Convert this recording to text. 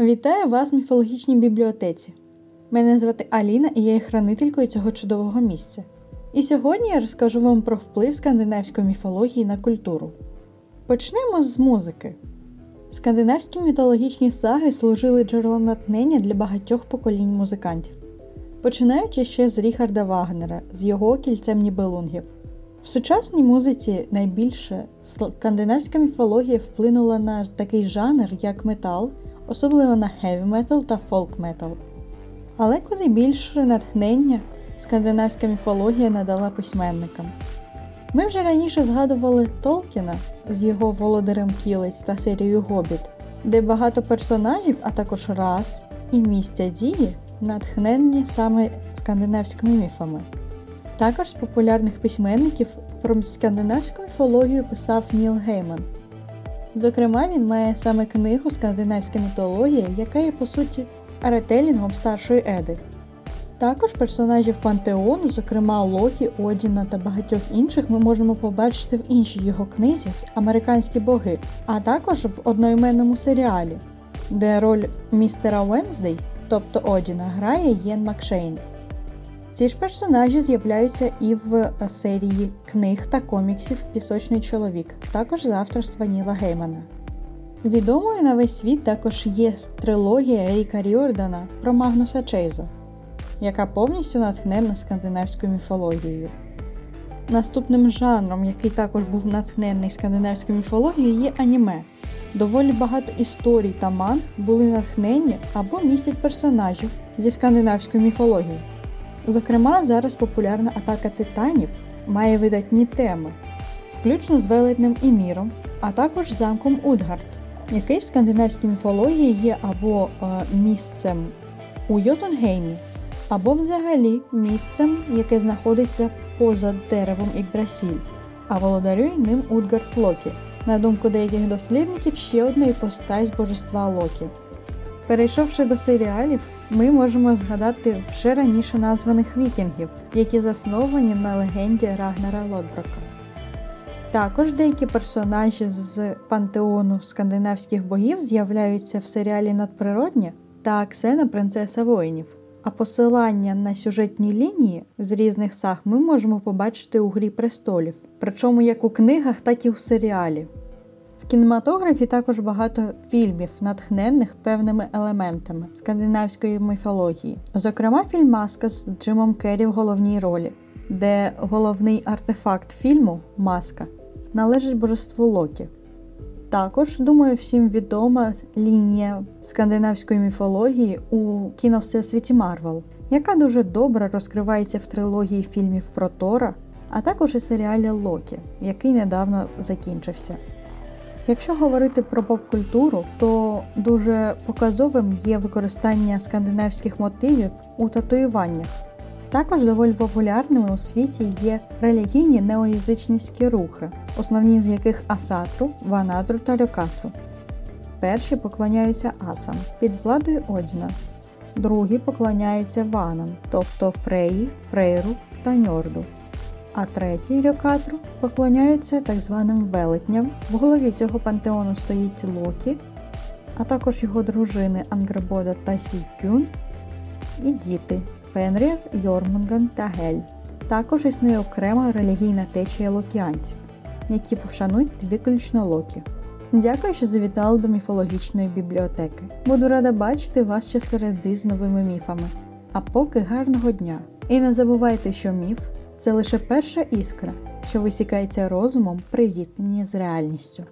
Вітаю вас в міфологічній бібліотеці. Мене звати Аліна і я є хранителькою цього чудового місця. І сьогодні я розкажу вам про вплив скандинавської міфології на культуру. Почнемо з музики. Скандинавські міфологічні саги служили джерелом натхнення для багатьох поколінь музикантів, починаючи ще з Ріхарда Вагнера з його кільцем Нібелунгів. В сучасній музиці найбільше скандинавська міфологія вплинула на такий жанр, як метал, особливо на хеві метал та фолк метал. Але куди більше натхнення скандинавська міфологія надала письменникам. Ми вже раніше згадували Толкіна з його Володарем Кілець та серією Гобіт, де багато персонажів, а також рас і місця дії натхненні саме скандинавськими міфами. Також з популярних письменників про скандинавську міфологію писав Ніл Гейман. Зокрема, він має саме книгу Скандинавська мітологія, яка є по суті ретелінгом старшої Еди. Також персонажів пантеону, зокрема Локі, Одіна та багатьох інших, ми можемо побачити в іншій його книзі Американські боги, а також в одноіменному серіалі, де роль містера Венздей, тобто Одіна, грає Єн Макшейн. Ці ж персонажі з'являються і в серії книг та коміксів Пісочний чоловік, також з авторства Ніла Геймана. Відомою на весь світ також є трилогія Ріка Ріордана про Магнуса Чейза, яка повністю натхнена скандинавською міфологією. Наступним жанром, який також був натхнений скандинавською міфологією, є аніме. Доволі багато історій та манг були натхнені або містять персонажів зі скандинавської міфології. Зокрема, зараз популярна атака титанів має видатні теми, включно з велетнем і міром, а також замком Удгард, який в скандинавській міфології є або е, місцем у Йотунгеймі, або взагалі місцем, яке знаходиться поза деревом Ігдрасіль, а володарює ним Удгард Локі. На думку деяких дослідників, ще одна іпостась божества Локі. Перейшовши до серіалів, ми можемо згадати вже раніше названих вікінгів, які засновані на легенді Рагнера Лодброка. Також деякі персонажі з пантеону скандинавських богів з'являються в серіалі Надприроднє та Аксена Принцеса воїнів. А посилання на сюжетні лінії з різних саг ми можемо побачити у Грі престолів, причому як у книгах, так і у серіалі. Кінематографі також багато фільмів, натхненних певними елементами скандинавської міфології. Зокрема, фільм Маска з Джимом Керрі в головній ролі, де головний артефакт фільму Маска належить божеству Локі. Також, думаю, всім відома лінія скандинавської міфології у кіновсесвіті Марвел, яка дуже добре розкривається в трилогії фільмів про Тора, а також і серіалі Локі, який недавно закінчився. Якщо говорити про поп-культуру, то дуже показовим є використання скандинавських мотивів у татуюваннях. Також доволі популярними у світі є релігійні неоязичницькі рухи, основні з яких Асатру, Ванадру та Льокатру. Перші поклоняються асам під владою Одіна, другі поклоняються ванам, тобто Фреї, Фрейру та Ньорду. А треті Льокатру поклоняються так званим велетням. В голові цього пантеону стоїть Локі, а також його дружини Ангребода та Сікюн і діти Фенрір, Йормунган та Гель. Також існує окрема релігійна течія локіанців, які пошанують виключно Локі. Дякую, що завітали до міфологічної бібліотеки. Буду рада бачити вас ще середи з новими міфами. А поки гарного дня! І не забувайте, що міф це лише перша іскра, що висікається розумом при зіткненні з реальністю.